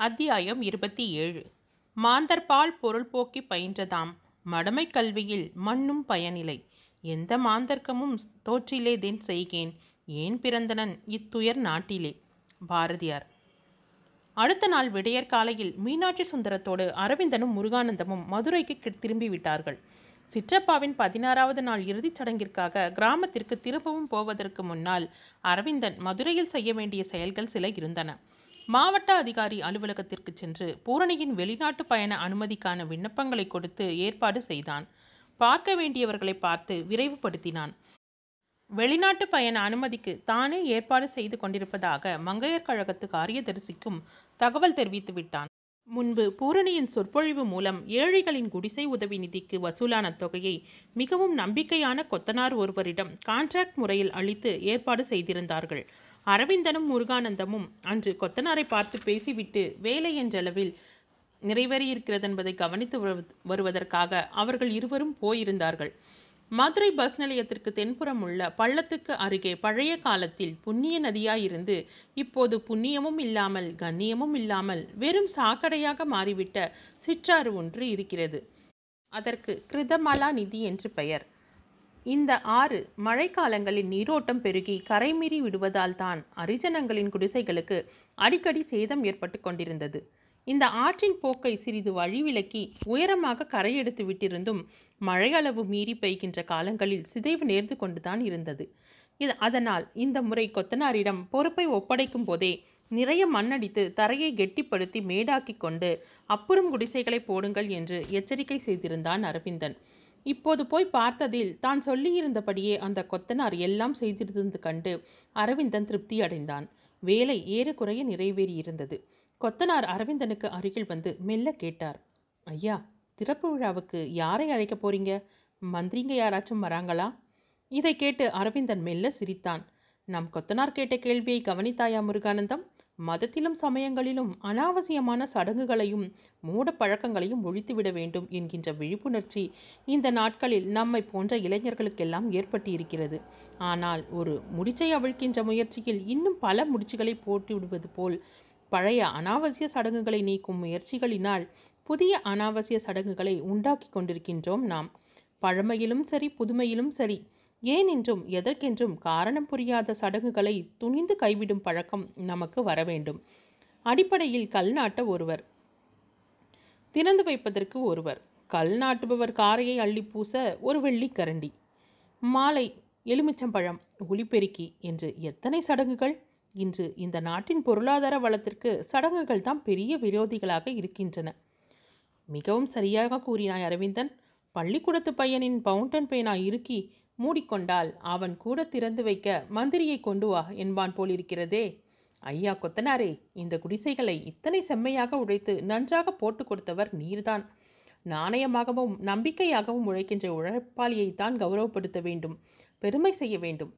அத்தியாயம் இருபத்தி ஏழு. மாந்தர்பால் பொருள் போக்கி பயின்றதாம். மடமை கல்வியில் மண்ணும் பயனிலை எந்த மாந்தர்க்கமும் தோற்றிலேதேன் செய்கேன். ஏன் பிறந்தனன் இத்துயர் நாட்டிலே? பாரதியார். அடுத்த நாள் விடையற் காலையில் மீனாட்சி சுந்தரத்தோடு அரவிந்தனும் முருகானந்தமும் மதுரைக்கு திரும்பிவிட்டார்கள். திரும்பி விட்டார்கள் சிற்றப்பாவின் பதினாறாவது நாள் இறுதிச் சடங்கிற்காக கிராமத்திற்கு திரும்பவும் போவதற்கு முன்னால் அரவிந்தன் மதுரையில் செய்ய வேண்டிய செயல்கள் சில இருந்தன. மாவட்ட அதிகாரி அலுவலகத்திற்கு சென்று பூரணியின் வெளிநாட்டு பயண அனுமதிக்கான விண்ணப்பங்களை கொடுத்து ஏற்பாடு செய்தான். பார்க்க வேண்டியவர்களை பார்த்து விரைவுபடுத்தினான். வெளிநாட்டு பயண அனுமதிக்கு தானே ஏற்பாடு செய்து கொண்டிருப்பதாக மங்கையர் கழகத்து காரியதரிசிக்கும் தகவல் தெரிவித்து விட்டான். முன்பு பூரணியின் சொற்பொழிவு மூலம் ஏழைகளின் குடிசை உதவி நிதிக்கு வசூலான தொகையை மிகவும் நம்பிக்கையான கொத்தனார் ஒருவரிடம் கான்ட்ராக்ட் முறையில் அளித்து ஏற்பாடு செய்திருந்தார்கள். அரவிந்தனும் முருகானந்தமும் அன்று கொத்தனாரை பார்த்து பேசிவிட்டு வேலை என்றளவில் நிறைவேறியிருக்கிறது என்பதை கவனித்து வருவதற்காக அவர்கள் இருவரும் போயிருந்தார்கள். மதுரை பஸ் நிலையத்திற்கு தென்புறம் உள்ள பள்ளத்துக்கு அருகே பழைய காலத்தில் புண்ணிய நதியாயிருந்து இப்போது புண்ணியமும் இல்லாமல் கண்ணியமும் இல்லாமல் வெறும் சாக்கடையாக மாறிவிட்ட சிற்றாறு ஒன்று இருக்கிறது. அதற்கு கிருதமலா நிதி என்று பெயர். இந்த ஆறு மழைக்காலங்களில் நீரோட்டம் பெருகி கரைமீறி விடுவதால் தான் அரிஜனங்களின் குடிசைகளுக்கு அடிக்கடி சேதம் ஏற்பட்டு கொண்டிருந்தது. இந்த ஆற்றின் போக்கை சிறிது வழிவிலக்கி உயரமாக கரையெடுத்து விட்டிருந்தும் மழையளவு மீறி பெய்கின்ற காலங்களில் சிதைவு நேர்ந்து கொண்டுதான் இருந்தது. இது அதனால் இந்த முறை கொத்தனாரிடம் பொறுப்பை ஒப்படைக்கும் போதே நிறைய மண்ணடித்து தரையை கெட்டிப்படுத்தி மேடாக்கி கொண்டு அப்புறம் குடிசைகளை போடுங்கள் என்று எச்சரிக்கை செய்திருந்தான் அரவிந்தன். இப்போது போய் பார்த்ததில் தான் சொல்லியிருந்தபடியே அந்த கொத்தனார் எல்லாம் செய்திருந்து கண்டு அரவிந்தன் திருப்தி அடைந்தான். வேலை ஏறக்குறைய நிறைவேறியிருந்தது. கொத்தனார் அரவிந்தனுக்கு அருகில் வந்து மெல்ல கேட்டார். ஐயா திறப்பு விழாவுக்கு யாரை அழைக்க போறீங்க? மந்திரிங்க யாராச்சும் வராங்களா? இதை கேட்டு அரவிந்தன் மெல்ல சிரித்தான். நம் கொத்தனார் கேட்ட கேள்வியை கவனித்தாயா முருகானந்தம்? மதத்திலும் சமயங்களிலும் அனாவசியமான சடங்குகளையும் மூட பழக்கங்களையும் ஒழித்துவிட வேண்டும் என்கின்ற விழிப்புணர்ச்சி இந்த நாட்களில் நம்மை போன்ற இளைஞர்களுக்கெல்லாம் ஏற்பட்டு இருக்கிறது ஆனால் ஒரு முடிச்சை அவிழ்க்கின்ற முயற்சியில் இன்னும் பல முடிச்சுகளை போட்டு விடுவது போல் பழைய அனாவசிய சடங்குகளை நீக்கும் முயற்சிகளினால் புதிய அனாவசிய சடங்குகளை உண்டாக்கி கொண்டிருக்கின்றோம் நாம். பழமையிலும் சரி புதுமையிலும் சரி ஏனென்றும் எதற்கென்றும் காரணம் புரியாத சடங்குகளை துணிந்து கைவிடும் பழக்கம் நமக்கு வர வேண்டும். அடிப்படையில் கல் நாட்ட ஒருவர். திறந்து வைப்பதற்கு ஒருவர். கல் நாட்டுபவர் காரையை அள்ளி பூச ஒரு வெள்ளி கரண்டி. மாலை எலுமிச்சம்பழம் ஒளிபெருக்கி என்று எத்தனை சடங்குகள்? இன்று இந்த நாட்டின் பொருளாதார வளத்திற்கு சடங்குகள் தான் பெரிய விரோதிகளாக இருக்கின்றன. மிகவும் சரியாக கூறினாய் அரவிந்தன். பள்ளிக்கூடத்து பையனின் பவுண்டன் பேனா இறுக்கி மூடிக்கொண்டால் அவன் கூட திறந்து வைக்க மந்திரியை கொண்டு வா என்பான் போலிருக்கிறதே. ஐயா கொத்தனாரே இந்த குடிசைகளை இத்தனை செம்மையாக உழைத்து நன்றாக போட்டு கொடுத்தவர் நீர்தான். நாணயமாகவும் நம்பிக்கையாகவும் உழைக்கின்ற உழைப்பாளியைத்தான் கௌரவப்படுத்த வேண்டும் பெருமை செய்ய வேண்டும்.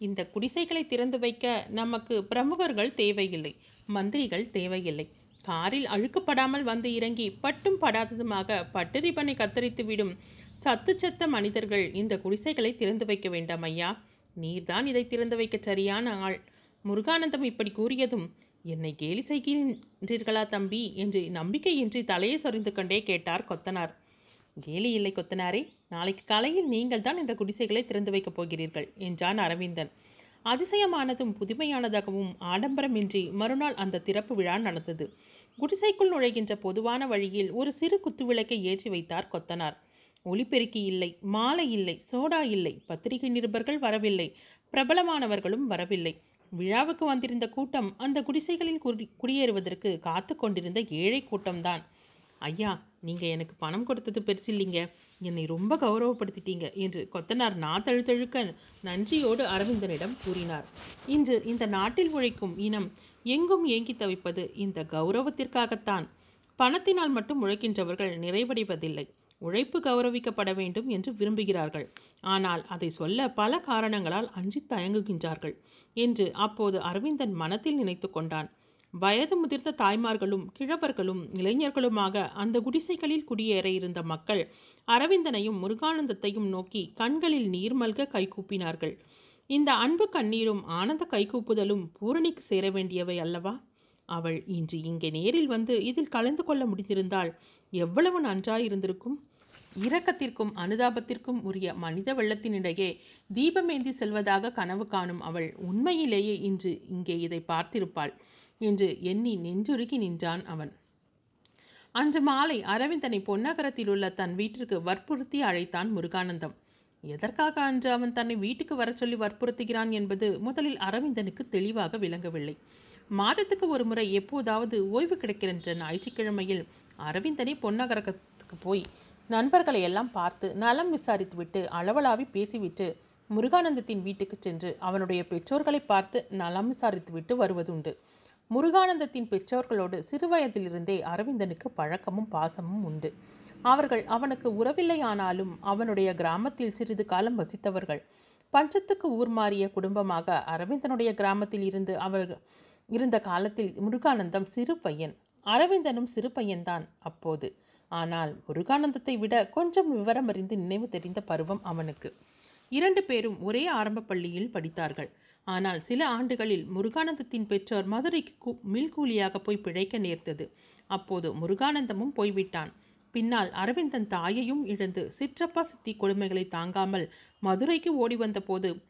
இந்த குடிசைகளை திறந்து வைக்க நமக்கு பிரமுகர்கள் தேவையில்லை மந்திரிகள் தேவையில்லை. காரில் அழுக்குப்படாமல் வந்து இறங்கி பட்டும் படாததுமாக பட்டு ரிப்பனை கத்தரித்து விடும் சத்துச்சத்த மனிதர்கள் இந்த குடிசைகளை திறந்து வைக்க வேண்டாம் ஐயா. நீர்தான் இதை திறந்து வைக்க சரியான ஆள். முருகானந்தம் இப்படி கூறியதும் என்னை கேலி செய்கின்றீர்களா தம்பி? என்று நம்பிக்கையின்றி தலையை சொரிந்து கொண்டே கேட்டார் கொத்தனார். கேலி இல்லை கொத்தனாரே நாளைக்கு காலையில் நீங்கள் தான் இந்த குடிசைகளை திறந்து வைக்கப் போகிறீர்கள் என்றான் அரவிந்தன். அதிசயமானதும் புதுமையானதாகவும் ஆடம்பரமின்றி மறுநாள் அந்த திறப்பு விழா நடந்தது. குடிசைக்குள் நுழைகின்ற பொதுவான வழியில் ஒரு சிறு குத்துவிளக்கை ஏற்றி வைத்தார் கொத்தனார். ஒளிபெருக்கி இல்லை மாலை இல்லை சோடா இல்லை பத்திரிகை நிருபர்கள் வரவில்லை பிரபலமானவர்களும் வரவில்லை. விழாவுக்கு வந்திருந்த கூட்டம் அந்த குடிசைகளில் குடி குடியேறுவதற்கு காத்து கொண்டிருந்த ஏழை கூட்டம்தான். ஐயா நீங்கள் எனக்கு பணம் கொடுத்தது பெருசில்லைங்க. என்னை ரொம்ப கௌரவப்படுத்திட்டீங்க என்று கொத்தனார் நாத்தழுத்தழுக்க நன்றியோடு அரவிந்தனிடம் கூறினார். இன்று இந்த நாட்டில் உழைக்கும் இனம் எங்கும் ஏங்கி தவிப்பது இந்த கௌரவத்திற்காகத்தான். பணத்தினால் மட்டும் உழைக்கின்றவர்கள் நிறைவடைவதில்லை. உழைப்பு கௌரவிக்கப்பட வேண்டும் என்று விரும்புகிறார்கள். ஆனால் அதை சொல்ல பல காரணங்களால் அஞ்சி தயங்குகின்றார்கள் என்று அப்போது அரவிந்தன் மனத்தில் நினைத்து கொண்டான். வயது முதிர்ந்த தாய்மார்களும் கிழவர்களும் இளைஞர்களுமாக அந்த குடிசைகளில் குடியேற இருந்த மக்கள் அரவிந்தனையும் முருகானந்தத்தையும் நோக்கி கண்களில் நீர்மல்க கைகூப்பினார்கள் இந்த அன்பு கண்ணீரும் ஆனந்த கைகூப்புதலும் பூரணிக்கு சேர வேண்டியவை அல்லவா? அவள் இன்று இங்கே நேரில் வந்து இதில் கலந்து கொள்ள முடிந்திருந்தால் எவ்வளவு நன்றாயிருந்திருக்கும்? இரக்கத்திற்கும் அனுதாபத்திற்கும் உரிய மனித வெள்ளத்தினிடையே தீபமேந்தி செல்வதாக கனவு காணும் அவள் உண்மையிலேயே இன்று இங்கே இதை பார்த்திருப்பாள் என்று எண்ணி நெஞ்சுருகி நின்றான் அவன். அன்று மாலை அரவிந்தனை பொன்னகரத்தில் உள்ள தன் வீட்டிற்கு வற்புறுத்தி அழைத்தான் முருகானந்தம். எதற்காக அன்று அவன் தன்னை வீட்டுக்கு வரச் சொல்லி வற்புறுத்துகிறான் என்பது முதலில் அரவிந்தனுக்கு தெளிவாக விளங்கவில்லை. மாதத்துக்கு ஒரு முறை எப்போதாவது ஓய்வு கிடைக்கின்ற ஞாயிற்றுக்கிழமையில் அரவிந்தனை பொன்னகரகத்துக்கு போய் நண்பர்களை எல்லாம் பார்த்து நலம் விசாரித்துவிட்டு அளவலாவி பேசிவிட்டு முருகானந்தத்தின் வீட்டுக்கு சென்று அவனுடைய பெற்றோர்களை பார்த்து நலம் விசாரித்துவிட்டு வருவதுண்டு. முருகானந்தத்தின் பெற்றோர்களோடு சிறுவயதிலிருந்தே அரவிந்தனுக்கு பழக்கமும் பாசமும் உண்டு. அவர்கள் அவனுக்கு உறவில்லையானாலும் அவனுடைய கிராமத்தில் சிறிது காலம் வசித்தவர்கள். பஞ்சத்துக்கு ஊர் மாறிய குடும்பமாக அரவிந்தனுடைய கிராமத்தில் இருந்து அவர் இருந்த காலத்தில் முருகானந்தம் சிறு பையன். அரவிந்தனும் சிறு பையன்தான் அப்போது. ஆனால் முருகானந்தத்தை விட கொஞ்சம் விவரம் அறிந்து நினைவு தெரிந்த பருவம் அவனுக்கு. இரண்டு பேரும் ஒரே ஆரம்ப பள்ளியில் படித்தார்கள். ஆனால் சில ஆண்டுகளில் முருகானந்தத்தின் பெற்றோர் மதுரைக்கு கூ- போய் பிழைக்க நேர்ந்தது. அப்போது முருகானந்தமும் போய்விட்டான். பின்னால் அரவிந்தன் தாயையும் இழந்து சிற்றப்பா சித்தி கொடுமைகளை தாங்காமல் மதுரைக்கு ஓடி வந்தபோது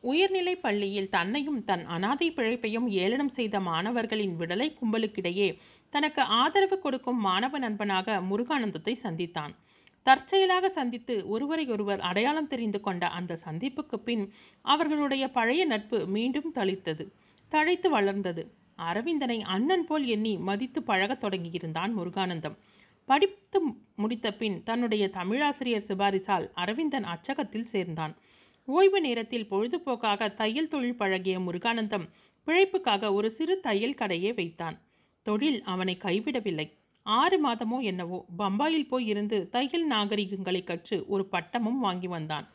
உயர்நிலை பள்ளியில் தன்னையும் தன் அனாதை பிழைப்பையும் ஏளனம் செய்த மாணவர்களின் விடலை கும்பலுக்கிடையே தனக்கு ஆதரவு கொடுக்கும் மாணவ நண்பனாக முருகானந்தத்தை சந்தித்தான். தற்செயலாக சந்தித்து ஒருவரையொருவர் அடையாளம் தெரிந்து கொண்ட அந்த சந்திப்புக்கு பின் அவர்களுடைய பழைய நட்பு மீண்டும் தளித்தது. தழைத்து வளர்ந்தது. அரவிந்தனை அண்ணன் போல் எண்ணி மதித்து பழகத் தொடங்கியிருந்தான் முருகானந்தம். படித்து முடித்த பின் தன்னுடைய தமிழாசிரியர் சிபாரிசால் அரவிந்தன் அச்சகத்தில் சேர்ந்தான். ஓய்வு நேரத்தில் பொழுதுபோக்காக தையல் தொழில் பழகிய முருகானந்தம் பிழைப்புக்காக ஒரு சிறு தையல் கடையை வைத்தான். தொழில் அவனை கைவிடவில்லை. ஆறு மாதமோ என்னவோ பம்பாயில் போய் இருந்து தையல் நாகரிகங்களை கற்று ஒரு பட்டமும் வாங்கி வந்தான்.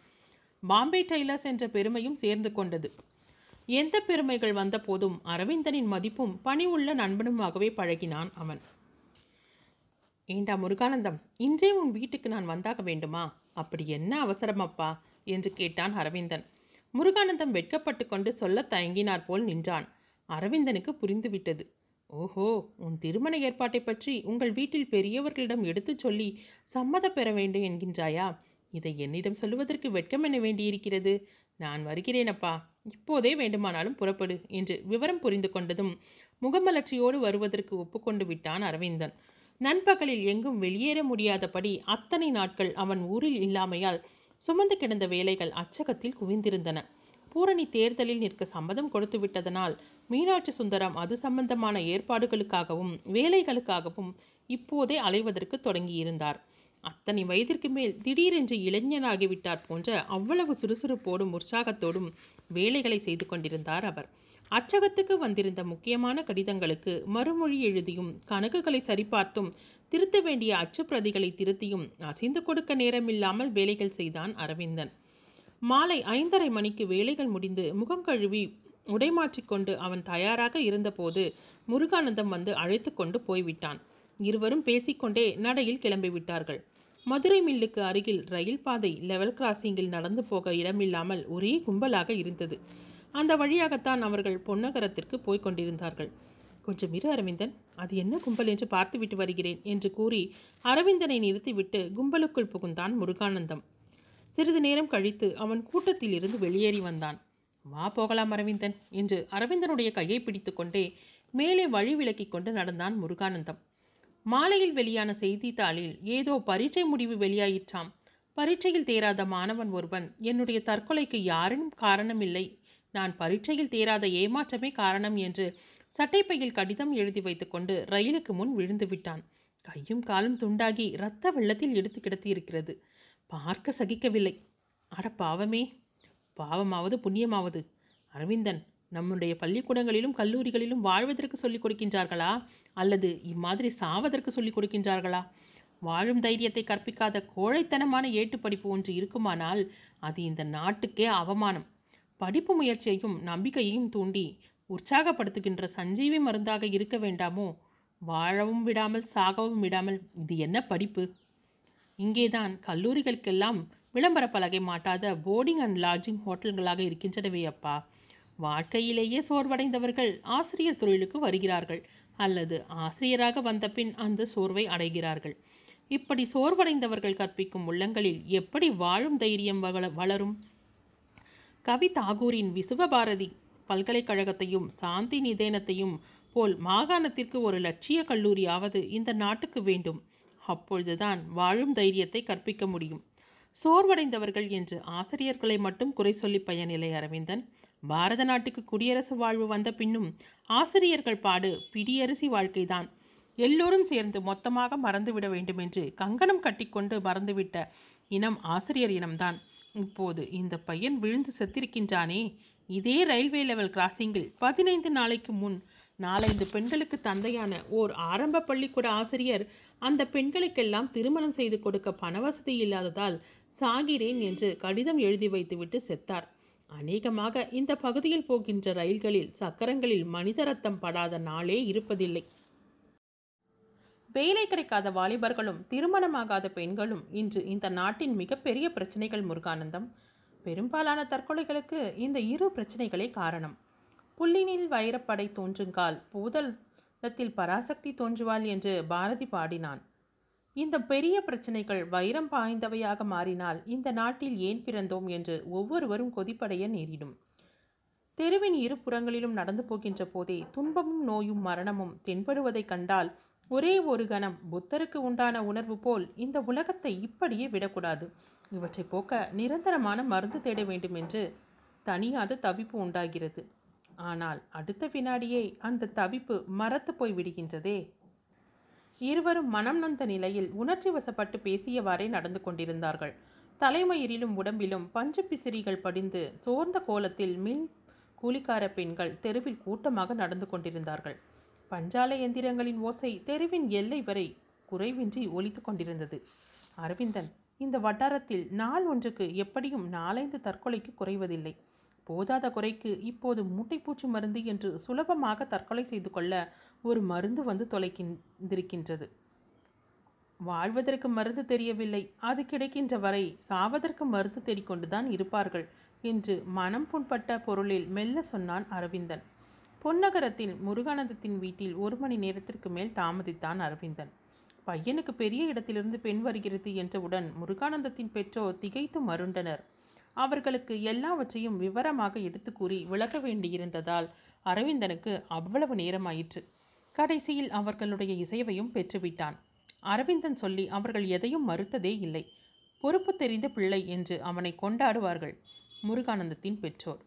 பாம்பே டெய்லர்ஸ் என்ற பெருமையும் சேர்ந்து கொண்டது. எந்த பெருமைகள் வந்த போதும் அரவிந்தனின் மதிப்பும் பணிவுள்ள நண்பனுமாகவே பழகினான் அவன். ஏண்டா முருகானந்தம் இன்றே உன் வீட்டுக்கு நான் வந்தாக வேண்டுமா? அப்படி என்ன அவசரம் அப்பா என்று கேட்டான் அரவிந்தன். முருகானந்தம் வெட்கப்பட்டு கொண்டு சொல்லத் தயங்கினார் போல் நின்றான். அரவிந்தனுக்கு புரிந்துவிட்டது. ஓஹோ உன் திருமண ஏற்பாட்டை பற்றி உங்கள் வீட்டில் பெரியவர்களிடம் எடுத்துச் சொல்லி சம்மதம் பெற வேண்டும் என்கின்றாயா? இதை என்னிடம் சொல்லுவதற்கு வெட்கம் என வேண்டியிருக்கிறது. நான் வருகிறேனப்பா. இப்போதே வேண்டுமானாலும் புறப்படு என்று விவரம் புரிந்து கொண்டதும் முகமலர்ச்சியோடு வருவதற்கு ஒப்புக்கொண்டு விட்டான் அரவிந்தன். நண்பகலில் எங்கும் வெளியேற முடியாதபடி அத்தனை நாட்கள் அவன் ஊரில் இல்லாமையால் சுமந்து கிடந்த வேலைகள் அச்சகத்தில் குவிந்திருந்தன. பூரணி தேர்தலில் நிற்க சம்மதம் கொடுத்து விட்டதனால் மீனாட்சி சுந்தரம் அது சம்பந்தமான ஏற்பாடுகளுக்காகவும் வேலைகளுக்காகவும் இப்போதே அலைவதற்கு தொடங்கியிருந்தார். அத்தனை வயதிற்கு மேல் திடீரென்று இளைஞனாகிவிட்டார் போன்ற அவ்வளவு சுறுசுறுப்போடும் உற்சாகத்தோடும் வேலைகளை செய்து கொண்டிருந்தார் அவர். அச்சகத்துக்கு வந்திருந்த முக்கியமான கடிதங்களுக்கு மறுமொழி எழுதியும் கணக்குகளை சரிபார்த்தும் திருத்த வேண்டிய அச்சுப்பிரதிகளை திருத்தியும் அசைந்து கொடுக்க நேரமில்லாமல் வேலைகள் செய்தான் அரவிந்தன். மாலை ஐந்தரை மணிக்கு வேலைகள் முடிந்து முகம் கழுவி உடை மாற்றிக்கொண்டு அவன் தயாராக இருந்தபோது முருகானந்தம் வந்து அழைத்து கொண்டு போய்விட்டான். இருவரும் பேசிக்கொண்டே நடையில் கிளம்பிவிட்டார்கள் மதுரை மில்லுக்கு அருகில் ரயில் பாதை லெவல் கிராசிங்கில் நடந்து போக இடமில்லாமல் ஒரே கும்பலாக இருந்தது. அந்த வழியாகத்தான் அவர்கள் பொன்னகரத்திற்கு போய்க் கொண்டிருந்தார்கள். கொஞ்சம் இரு அரவிந்தன் அது என்ன கும்பல் என்று பார்த்துவிட்டு வருகிறேன் என்று கூறி அரவிந்தனை நிறுத்திவிட்டு கும்பலுக்குள் புகுந்தான் முருகானந்தம். சிறிது நேரம் கழித்து அவன் கூட்டத்தில் இருந்து வெளியேறி வந்தான். வா போகலாம் அரவிந்தன் என்று அரவிந்தனுடைய கையை பிடித்துக்கொண்டே மேலே வழி விலக்கிக் கொண்டு நடந்தான் முருகானந்தம். மாலையில் வெளியான செய்தித்தாளில் ஏதோ பரீட்சை முடிவு வெளியாயிற்றாம். பரீட்சையில் தேராத மாணவன் ஒருவன் என்னுடைய தற்கொலைக்கு யாரும் காரணமில்லை நான் பரீட்சையில் தேராத ஏமாற்றமே காரணம் என்று சட்டைப்பையில் கடிதம் எழுதி வைத்துக்கொண்டு ரயிலுக்கு முன் விழுந்து விட்டான். கையும் காலும் துண்டாகி இரத்த வெள்ளத்தில் எடுத்து கிடத்தி இருக்கிறது பார்க்க சகிக்கவில்லை. அட பாவமே. பாவமாவது புண்ணியமாவது. அரவிந்தன் நம்முடைய பள்ளிக்கூடங்களிலும் கல்லூரிகளிலும் வாழ்வதற்கு சொல்லிக் கொடுக்கின்றார்களா? அல்லது இம்மாதிரி சாவதற்கு சொல்லிக் கொடுக்கின்றார்களா? வாழும் தைரியத்தை கற்பிக்காத கோழைத்தனமான ஏட்டு படிப்பு ஒன்று இருக்குமானால் அது இந்த நாட்டுக்கே அவமானம். படிப்பு முயற்சியையும் நம்பிக்கையையும் தூண்டி உற்சாகப்படுத்துகின்ற சஞ்சீவி மருந்தாக இருக்க வேண்டாமோ? வாழவும் விடாமல் சாகவும் விடாமல் இது என்ன படிப்பு? இங்கேதான் கல்லூரிகளுக்கெல்லாம் விளம்பர பலகை மாட்டாத போர்டிங் அண்ட் லாட்ஜிங் ஹோட்டல்களாக இருக்கின்றனவே அப்பா. வாழ்க்கையிலேயே சோர்வடைந்தவர்கள் ஆசிரியர் தொழிலுக்கு வருகிறார்கள். அல்லது ஆசிரியராக வந்த பின் அந்த சோர்வை அடைகிறார்கள். இப்படி சோர்வடைந்தவர்கள் கற்பிக்கும் உள்ளங்களில் எப்படி வாழும் தைரியம் வள வளரும்? கவி தாகூரின் விசுவபாரதி பல்கலைக்கழகத்தையும் சாந்தி நிதேனத்தையும் போல் மாகாணத்திற்கு ஒரு லட்சிய கல்லூரியாவது இந்த நாட்டுக்கு வேண்டும். அப்பொழுதுதான் வாழும் தைரியத்தை கற்பிக்க முடியும். சோர்வடைந்தவர்கள் என்று ஆசிரியர்களை மட்டும் குறை சொல்லி பயனில்லை அரவிந்தன். பாரத நாட்டுக்கு குடியரசு வாழ்வு வந்த பின்னும் ஆசிரியர்கள் பாடு பிடியரிசி வாழ்க்கைதான். எல்லோரும் சேர்ந்து மொத்தமாக மறந்துவிட வேண்டும் என்று கங்கணம் கட்டிக்கொண்டு மறந்துவிட்ட இனம் ஆசிரியர் இனம்தான். இப்போது இந்த பையன் விழுந்து செத்திருக்கின்றானே. இதே ரயில்வே லெவல் கிராசிங்கில் பதினைந்து நாளைக்கு முன் நாலைந்து பெண்களுக்கு தந்தையான ஓர் ஆரம்ப பள்ளிக்கூட ஆசிரியர். அந்த பெண்களுக்கெல்லாம் திருமணம் செய்து கொடுக்க பணவசதி இல்லாததால் சாகிறேன் என்று கடிதம் எழுதி வைத்துவிட்டு செத்தார். அநேகமாக இந்த பகுதியில் போகின்ற ரயில்களில் சக்கரங்களில் மனித ரத்தம் படாத நாளே இருப்பதில்லை. வேலை கிடைக்காத வாலிபர்களும் திருமணமாகாத பெண்களும் இன்று இந்த நாட்டின் மிகப்பெரிய பிரச்சனைகள் முருகானந்தம். பெரும்பாலான தற்கொலைகளுக்கு இந்த இரு பிரச்சனைகளே காரணம். புள்ளினில் வைரப்படை தோன்றுங்கால் பூதலத்தில் பராசக்தி தோன்றுவாள் என்று பாரதி பாடினான். இந்த பெரிய பிரச்சனைகள் வைரம் பாய்ந்தவையாக மாறினால் இந்த நாட்டில் ஏன் பிறந்தோம் என்று ஒவ்வொருவரும் கொதிப்படைய நேரிடும். தெருவின் இரு புறங்களிலும் நடந்து போகின்ற போதே துன்பமும் நோயும் மரணமும் தென்படுவதைக் கண்டால் ஒரே ஒரு கணம் புத்தருக்கு உண்டான உணர்வு போல் இந்த உலகத்தை இப்படியே விடக்கூடாது. இவற்றை போக்க நிரந்தரமான மருந்து தேட வேண்டும் என்று தனியாத தவிப்பு உண்டாகிறது. ஆனால் அடுத்த வினாடியே அந்த தவிப்பு மறத்து போய் விடுகின்றதே. இருவரும் மனம் நொந்த நிலையில் உணர்ச்சி வசப்பட்டு பேசியவாறே நடந்து கொண்டிருந்தார்கள். தலைமயிரிலும் உடம்பிலும் பஞ்சு பிசிறிகள் படிந்து சோர்ந்த கோலத்தில் மின் கூலிக்கார பெண்கள் தெருவில் கூட்டமாக நடந்து கொண்டிருந்தார்கள். பஞ்சாலை எந்திரங்களின் ஓசை தெருவின் எல்லை வரை குறைவின்றி ஒலித்து கொண்டிருந்தது. அரவிந்தன் இந்த வட்டாரத்தில் நாள் ஒன்றுக்கு எப்படியும் நாலைந்து தற்கொலைக்கு குறைவதில்லை. போதாத குறைக்கு இப்போது மூட்டைப்பூச்சி மருந்து என்று சுலபமாக தற்கொலை செய்து கொள்ள ஒரு மருந்து வந்து தொலைக்கின்றிருக்கின்றது வாழ்வதற்கு மருந்து தெரியவில்லை. அது கிடைக்கின்ற வரை சாவதற்கு மருந்து தேடிக்கொண்டுதான் இருப்பார்கள் என்று மனம் புண்பட்ட பொருளில் மெல்ல சொன்னான் அரவிந்தன். பொன்னகரத்தில் முருகானந்தத்தின் வீட்டில் ஒரு மணி நேரத்திற்கு மேல் தாமதித்தான் அரவிந்தன். பையனுக்கு பெரிய இடத்திலிருந்து பெண் வருகிறது என்றவுடன் முருகானந்தத்தின் பெற்றோர் திகைத்து மருண்டனர். அவர்களுக்கு எல்லாவற்றையும் விவரமாக எடுத்து கூறி விளக்க வேண்டியிருந்ததால் அரவிந்தனுக்கு அவ்வளவு நேரமாயிற்று. கடைசியில் அவர்களுடைய இசைவையும் பெற்றுவிட்டான். அரவிந்தன் சொல்லி அவர்கள் எதையும் மறுத்ததே இல்லை. பொறுப்பு தெரிந்த பிள்ளை என்று அவனை கொண்டாடுவார்கள் முருகானந்தத்தின் பெற்றோர்.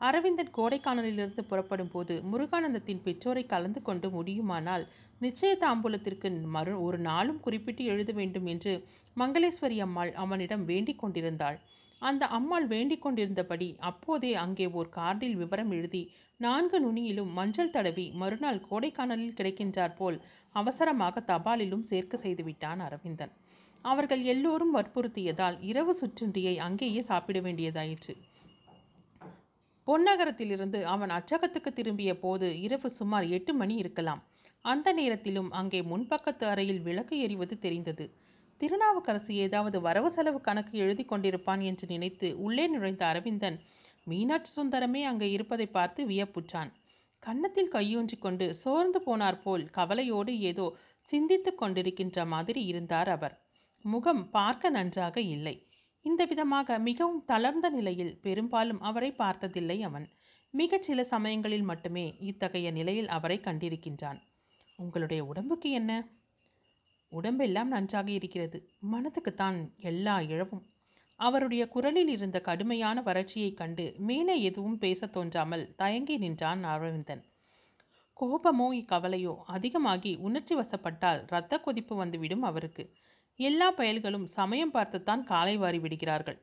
அரவிந்தன் கோடைக்கானலிலிருந்து புறப்படும் போது முருகானந்தத்தின் பெற்றோரை கலந்து கொண்டு முடியுமானால் நிச்சய தாம்பூலத்திற்கு மறு ஒரு நாளும் குறிப்பிட்டு எழுத வேண்டும் என்று மங்களேஸ்வரி அம்மாள் அவனிடம் வேண்டிக் கொண்டிருந்தாள். அந்த அம்மாள் வேண்டிக் கொண்டிருந்தபடி அப்போதே அங்கே ஓர் கார்டில் விவரம் எழுதி நான்கு நுனியிலும் மஞ்சள் தடவி மறுநாள் கோடைக்கானலில் கிடைக்கின்றார் போல் அவசரமாக தபாலிலும் சேர்க்க செய்துவிட்டான் அரவிந்தன். அவர்கள் எல்லோரும் வற்புறுத்தியதால் இரவு சுற்றுண்டியை அங்கேயே சாப்பிட வேண்டியதாயிற்று. பொன்னகரத்திலிருந்து அவன் அச்சகத்துக்கு திரும்பிய போது இரவு சுமார் எட்டு மணி இருக்கலாம். அந்த நேரத்திலும் அங்கே முன்பக்கத்து அறையில் விளக்கு எரிவது தெரிந்தது. திருநாவுக்கரசு ஏதாவது வரவு செலவு கணக்கு எழுதி கொண்டிருப்பான் என்று நினைத்து உள்ளே நுழைந்த அரவிந்தன் மீனாட்சி சுந்தரமே அங்கே இருப்பதை பார்த்து வியப்புற்றான். கன்னத்தில் கையூன்றி கொண்டு சோர்ந்து போனார் போல் கவலையோடு ஏதோ சிந்தித்து கொண்டிருக்கின்ற மாதிரி இருந்தார் அவர். முகம் பார்க்க நன்றாக இல்லை. இந்த விதமாக மிகவும் தளர்ந்த நிலையில் பெரும்பாலும் அவரை பார்த்ததில்லை அவன். மிகச் சில சமயங்களில் மட்டுமே இத்தகைய நிலையில் அவரை கண்டிருக்கின்றான். உங்களுடைய உடம்புக்கு என்ன? உடம்பெல்லாம் நன்றாக இருக்கிறது. மனதுக்குத்தான் எல்லா இழவும் அவருடைய குரலில் இருந்த கடுமையான வறட்சியைக் கண்டு மேலே எதுவும் பேசத் தோன்றாமல் தயங்கி நின்றான் அரவிந்தன். கோபமோ இக்கவலையோ அதிகமாகி உணர்ச்சி வசப்பட்டால் இரத்த கொதிப்பு வந்துவிடும் அவருக்கு. எல்லா பயல்களும் சமயம் பார்த்துத்தான் காலை வாரி விடுகிறார்கள்.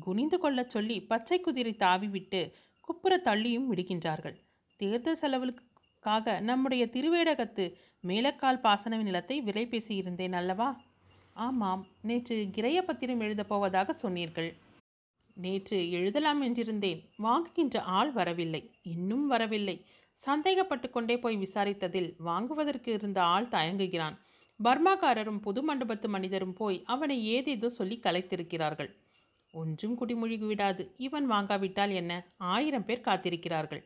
குனிந்து கொள்ளச் சொல்லி பச்சை குதிரை தாவி விட்டு குப்புற தள்ளியும் விடுகின்றார்கள். தேர்தல் செலவுக்காக நம்முடைய திருவேடகத்து மேலக்கால் பாசன நிலத்தை விலை பேசியிருந்தேன் அல்லவா? ஆமாம் நேற்று கிரைய பத்திரம் எழுதப் போவதாக சொன்னீர்கள். நேற்று எழுதலாம் என்றிருந்தேன். வாங்குகின்ற ஆள் வரவில்லை. இன்னும் வரவில்லை. சந்தேகப்பட்டு கொண்டே போய் விசாரித்ததில் வாங்குவதற்கு இருந்த ஆள் தயங்குகிறான். பர்மாக்காரரும் புது மண்டபத்து மனிதரும் போய் அவனை ஏதேதோ சொல்லி கலைத்திருக்கிறார்கள். ஒன்றும் குடிமொழிகு விடாது. இவன் வாங்காவிட்டால் என்ன? ஆயிரம் பேர் காத்திருக்கிறார்கள்.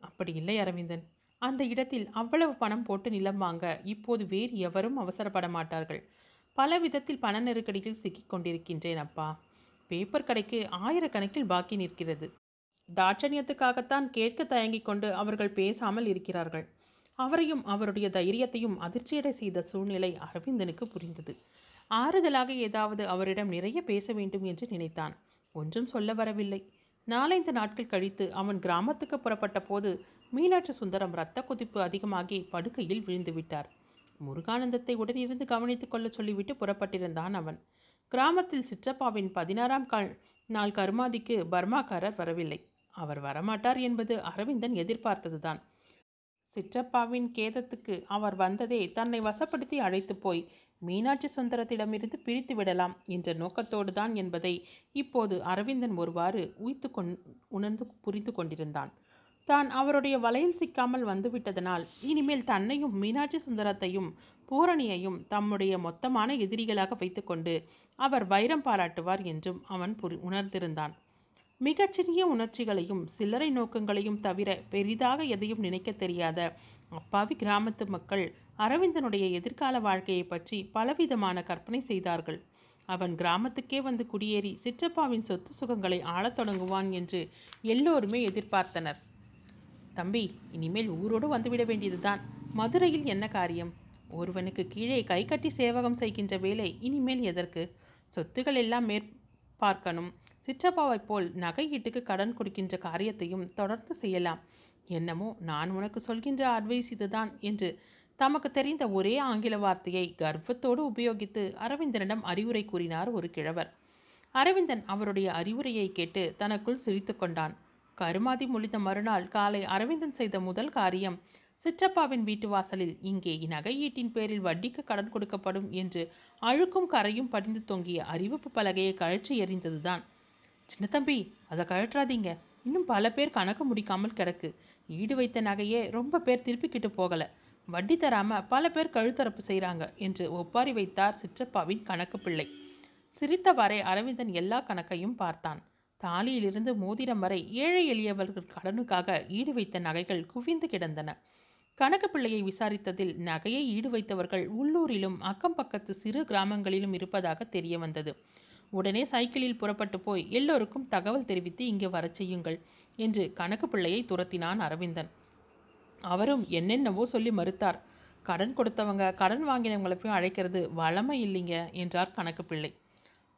அப்படி இல்லை அரவிந்தன். அந்த இடத்தில் அவ்வளவு பணம் போட்டு நிலம் வாங்க இப்போது வேறு எவரும் அவசரப்பட மாட்டார்கள். பல விதத்தில் பண நெருக்கடியில் சிக்கிக் கொண்டிருக்கின்றேன் அப்பா. பேப்பர் கடைக்கு ஆயிரக்கணக்கில் பாக்கி நிற்கிறது. தாட்சணியத்துக்காகத்தான் கேட்க தயங்கிக் கொண்டு அவர்கள் பேசாமல் இருக்கிறார்கள். அவரையும் அவருடைய தைரியத்தையும் அதிர்ச்சியடை செய்த சூழ்நிலை அரவிந்தனுக்கு புரிந்தது. ஆறுதலாக ஏதாவது அவரிடம் நிறைய பேச வேண்டும் என்று நினைத்தான். ஒன்றும் சொல்ல வரவில்லை. நாலைந்து நாட்கள் கழித்து அவன் கிராமத்துக்கு புறப்பட்ட போது மீனாட்சி சுந்தரம் இரத்த கொதிப்பு அதிகமாகி படுக்கையில் விழுந்து விட்டார். முருகானந்தத்தை உடனிருந்து கவனித்துக் கொள்ள சொல்லிவிட்டு புறப்பட்டிருந்தான் அவன். கிராமத்தில் சிற்றப்பாவின் பதினாறாம் கால் நாள் கருமாதிக்கு பர்மாக்காரர் வரவில்லை. அவர் வரமாட்டார் என்பது அரவிந்தன் எதிர்பார்த்ததுதான். சிற்றப்பாவின் கேதத்துக்கு அவர் வந்ததே தன்னை வசப்படுத்தி அழைத்து போய் மீனாட்சி சுந்தரத்திடமிருந்து பிரித்து விடலாம் என்ற நோக்கத்தோடு தான் என்பதை இப்போது அரவிந்தன் ஒருவாறு உய்த்து கொண் உணர்ந்து புரிந்து கொண்டிருந்தான். தான் அவருடைய வலையில் சிக்காமல் வந்துவிட்டதனால் இனிமேல் தன்னையும் மீனாட்சி சுந்தரத்தையும் பூரணியையும் தம்முடைய மொத்தமான எதிரிகளாக வைத்துக்கொண்டு அவர் வைரம் பாராட்டுவார் என்றும் அவன் புரி உணர்ந்திருந்தான். மிகச்சிறிய உணர்ச்சிகளையும் சில்லறை நோக்கங்களையும் தவிர பெரிதாக எதையும் நினைக்க தெரியாத அப்பாவி கிராமத்து மக்கள் அரவிந்தனுடைய எதிர்கால வாழ்க்கையை பற்றி பலவிதமான கற்பனை செய்தார்கள். அவன் கிராமத்துக்கே வந்து குடியேறி சிற்றப்பாவின் சொத்து சுகங்களை ஆளத் தொடங்குவான் என்று எல்லோருமே எதிர்பார்த்தனர். தம்பி இனிமேல் ஊரோடு வந்துவிட வேண்டியதுதான். மதுரையில் என்ன காரியம்? ஒருவனுக்கு கீழே கை கட்டி சேவகம் செய்கின்ற வேலை இனிமேல் எதற்கு? சொத்துகள் எல்லாம் மேற்பார்க்கணும். சிற்றப்பாவைப் போல் நகையீட்டுக்கு கடன் கொடுக்கின்ற காரியத்தையும் தொடர்ந்து செய்யலாம். என்னமோ நான் உனக்கு சொல்கின்ற அட்வைஸ் இதுதான் என்று தமக்கு தெரிந்த ஒரே ஆங்கில வார்த்தையை கர்வத்தோடு உபயோகித்து அரவிந்தனிடம் அறிவுரை கூறினார் ஒரு கிழவர். அரவிந்தன் அவருடைய அறிவுரையை கேட்டு தனக்குள் சிரித்து கொண்டான். கருமாதி முடிந்த மறுநாள் காலை அரவிந்தன் செய்த முதல் காரியம் சிற்றப்பாவின் வீட்டு வாசலில் இங்கே நகையீட்டின் பேரில் வட்டிக்கு கடன் கொடுக்கப்படும் என்று அழுக்கும் கரையும் படிந்து தொங்கிய அறிவிப்பு பலகையை கழற்றி எறிந்ததுதான். சின்ன தம்பி அதை கழற்றாதீங்க. இன்னும் பல பேர் கணக்கு முடிக்காமல் கிடக்கு. ஈடு வைத்த நகையே ரொம்ப பேர் திருப்பிக்கிட்டு போகல. வட்டி தராம பல பேர் கழுத்தரப்பு செய்கிறாங்க என்று ஒப்பாரி வைத்தார் சிற்றப்பாவின் கணக்கு பிள்ளை. சிரித்தவாறே அரவிந்தன் எல்லா கணக்கையும் பார்த்தான். தாலியிலிருந்து மோதிரம் வரை ஏழை எளியவர்கள் கடனுக்காக ஈடு வைத்த நகைகள் குவிந்து கிடந்தன. கணக்கு பிள்ளையை விசாரித்ததில் நகையை ஈடு வைத்தவர்கள் உள்ளூரிலும் அக்கம் பக்கத்து சிறு கிராமங்களிலும் இருப்பதாக தெரிய வந்தது. உடனே சைக்கிளில் புறப்பட்டு போய் எல்லோருக்கும் தகவல் தெரிவித்து இங்கே வரச் செய்யுங்கள் என்று கணக்கு பிள்ளையை துரத்தினான் அரவிந்தன். அவரும் என்னென்னவோ சொல்லி மறுத்தார். கடன் கொடுத்தவங்க கடன் வாங்கினவங்களை போய் அழைக்கிறது வளமை இல்லைங்க என்றார் கணக்கு பிள்ளை.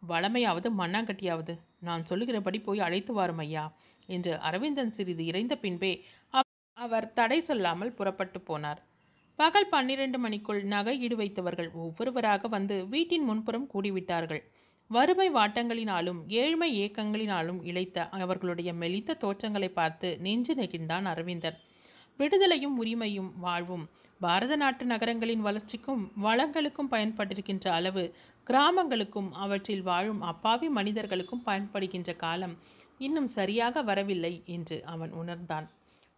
வளமையாவது மண்ணாங்கட்டியாவது. நான் சொல்லுகிறபடி போய் அழைத்து வாரும் ஐயா என்று அரவிந்தன் சிறிது இறைந்த பின்பே அவர் தடை சொல்லாமல் புறப்பட்டு போனார். பகல் பன்னிரண்டு மணிக்குள் நகை ஈடு வைத்தவர்கள் ஒவ்வொருவராக வந்து வீட்டின் முன்புறம் கூடிவிட்டார்கள். வறுமை வாட்டங்களினாலும் ஏழ்மை ஏக்கங்களினாலும் இழைத்த அவர்களுடைய மெலிந்த தோற்றங்களை பார்த்து நெஞ்சு நெகிழ்ந்தான் அரவிந்தன். விடுதலையும் உரிமையும் வாழ்வும் பாரத நாட்டு நகரங்களின் வளர்ச்சிக்கும் வளங்களுக்கும் பயன்பட்டிருக்கின்ற அளவு கிராமங்களுக்கும் அவற்றில் வாழும் அப்பாவி மனிதர்களுக்கும் பயன்படுகின்ற காலம் இன்னும் சரியாக வரவில்லை என்று அவன் உணர்ந்தான்.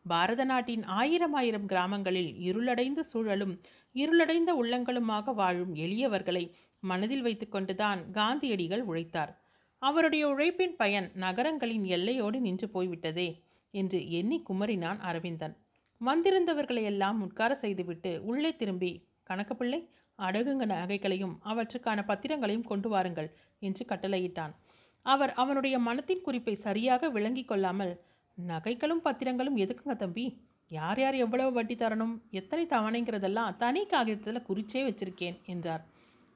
பாரத நாட்டின் ஆயிரம் ஆயிரம் கிராமங்களில் இருளடைந்த சூழலும் இருளடைந்த உள்ளங்களுமாக வாழும் எளியவர்களை மனதில் வைத்துக்கொண்டுதான் காந்தியடிகள் உழைத்தார். அவருடைய உழைப்பின் பயன் நகரங்களின் எல்லையோடு நின்று போய்விட்டதே என்று எண்ணி குமரினான் அரவிந்தன். வந்திருந்தவர்களை எல்லாம் உட்கார செய்துவிட்டு உள்ளே திரும்பி கணக்கப்பிள்ளை அடகுங்க நகைகளையும் அவற்றுக்கான பத்திரங்களையும் கொண்டு வாருங்கள் என்று கட்டளையிட்டான். அவர் அவனுடைய மனத்தின் குறிப்பை சரியாக விளங்கிக் கொள்ளாமல் நகைகளும் பத்திரங்களும் எதுக்குங்க தம்பி? யார் யார் எவ்வளவு வட்டி தரணும் எத்தனை தவணைங்கிறதெல்லாம் தனி காகிதத்தில் குறிச்சே வச்சிருக்கேன் என்றார்.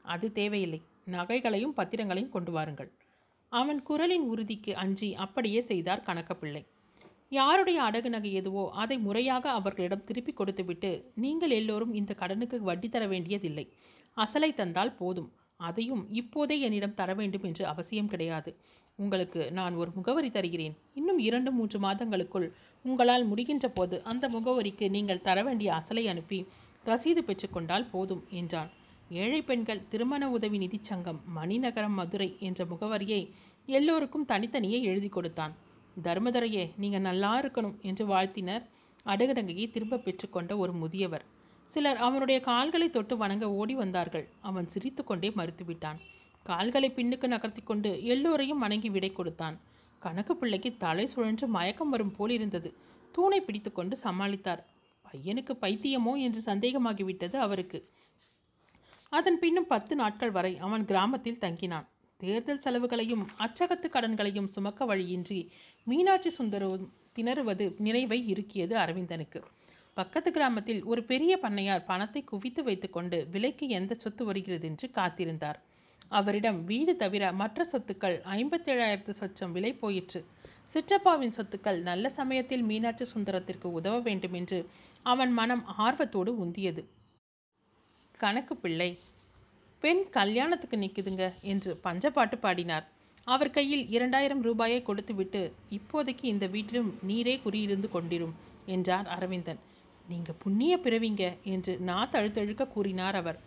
அது தேவையில்லை நகைகளையும் பத்திரங்களையும் கொண்டு வாருங்கள். அவன் குரலின் உறுதிக்கு அஞ்சி அப்படியே செய்தார் கணக்கப்பிள்ளை. யாருடைய அடகு நகை எதுவோ அதை முறையாக அவர்களிடம் திருப்பி கொடுத்துவிட்டு நீங்கள் எல்லோரும் இந்த கடனுக்கு வட்டி தர வேண்டியதில்லை. அசலை தந்தால் போதும். அதையும் இப்போதே என்னிடம் தர வேண்டும் என்று அவசியம் கிடையாது. உங்களுக்கு நான் ஒரு முகவரி தருகிறேன். இன்னும் இரண்டு மூன்று மாதங்களுக்குள் உங்களால் முடிகின்ற போது அந்த முகவரிக்கு நீங்கள் தர வேண்டிய அசலை அனுப்பி ரசீது பெற்றுக்கொண்டால் போதும் என்றான். ஏழை பெண்கள் திருமண உதவி நிதிச்சங்கம் மணிநகரம் மதுரை என்ற முகவரியை எல்லோருக்கும் தனித்தனியே எழுதி கொடுத்தான். தர்மதரையே நீங்கள் நல்லா இருக்கணும் என்று வாழ்த்தினர். அடகடங்கையை திரும்ப பெற்றுக்கொண்ட ஒரு முதியவர். சிலர் அவனுடைய கால்களை தொட்டு வணங்க ஓடி வந்தார்கள். அவன் சிரித்துக்கொண்டே மறுத்துவிட்டான். கால்களை பின்னுக்கு நகர்த்தி கொண்டு எல்லோரையும் வணங்கி விடை கொடுத்தான். கணக்கு பிள்ளைக்கு தலை சுழன்று மயக்கம் வரும் போல் இருந்தது. தூணை பிடித்துக்கொண்டு சமாளித்தார். பையனுக்கு பைத்தியமோ என்று சந்தேகமாகிவிட்டது அவருக்கு. அதன் பின்னும் பத்து நாட்கள் வரை அவன் கிராமத்தில் தங்கினான். தேர்தல் செலவுகளையும் அச்சகத்து கடன்களையும் சுமக்க வழியின்றி மீனாட்சி சுந்தரம் திணறுவது நினைவை இருக்கியது அரவிந்தனுக்கு. பக்கத்து கிராமத்தில் ஒரு பெரிய பண்ணையார் பணத்தை குவித்து வைத்துக்கொண்டு விலைக்கு எந்த சொத்து வருகிறது என்று காத்திருந்தார். அவரிடம் வீடு தவிர மற்ற சொத்துக்கள் ஐம்பத்தேழாயிரத்து சொச்சம் விலை போயிற்று. சிற்றப்பாவின் சொத்துக்கள் நல்ல சமயத்தில் மீனாட்சி சுந்தரத்திற்கு உதவ வேண்டும் என்று அவன் மனம் ஆர்வத்தோடு உந்தியது. கணக்கு பிள்ளை பெண் கல்யாணத்துக்கு நிற்குதுங்க என்று பஞ்சப்பாட்டு பாடினார். அவர் கையில் இரண்டாயிரம் ரூபாயை கொடுத்துவிட்டு இப்போதைக்கு இந்த வீட்டிலும் நீரே குறியிருந்து கொண்டிரும் என்றார் அரவிந்தன். நீங்க புண்ணிய பிறவிங்க என்று நா தழுத்தழுக்க கூறினார் அவர்.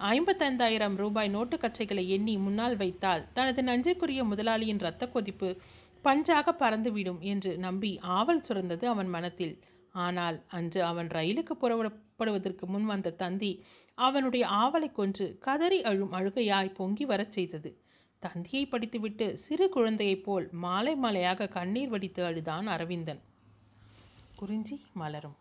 ஐம்பத்தைந்தாயிரம் ரூபாய் நோட்டு கச்சைகளை எண்ணி முன்னால் வைத்தால் தனது நஞ்சைக்குரிய முதலாளியின் இரத்த கொதிப்பு பஞ்சாக பறந்துவிடும் என்று நம்பி ஆவல் சுரந்தது அவன் மனத்தில். ஆனால் அன்று அவன் ரயிலுக்கு புறப்படுவதற்கு முன் வந்த தந்தி அவனுடைய ஆவலை கொன்று கதறி அழும் அழுகையாய் பொங்கி வரச் செய்தது. தந்தியை படித்துவிட்டு சிறு குழந்தையைப் போல் மாலை மாலையாக கண்ணீர் வடித்து அழுதான் அரவிந்தன். குறிஞ்சி மலரும்.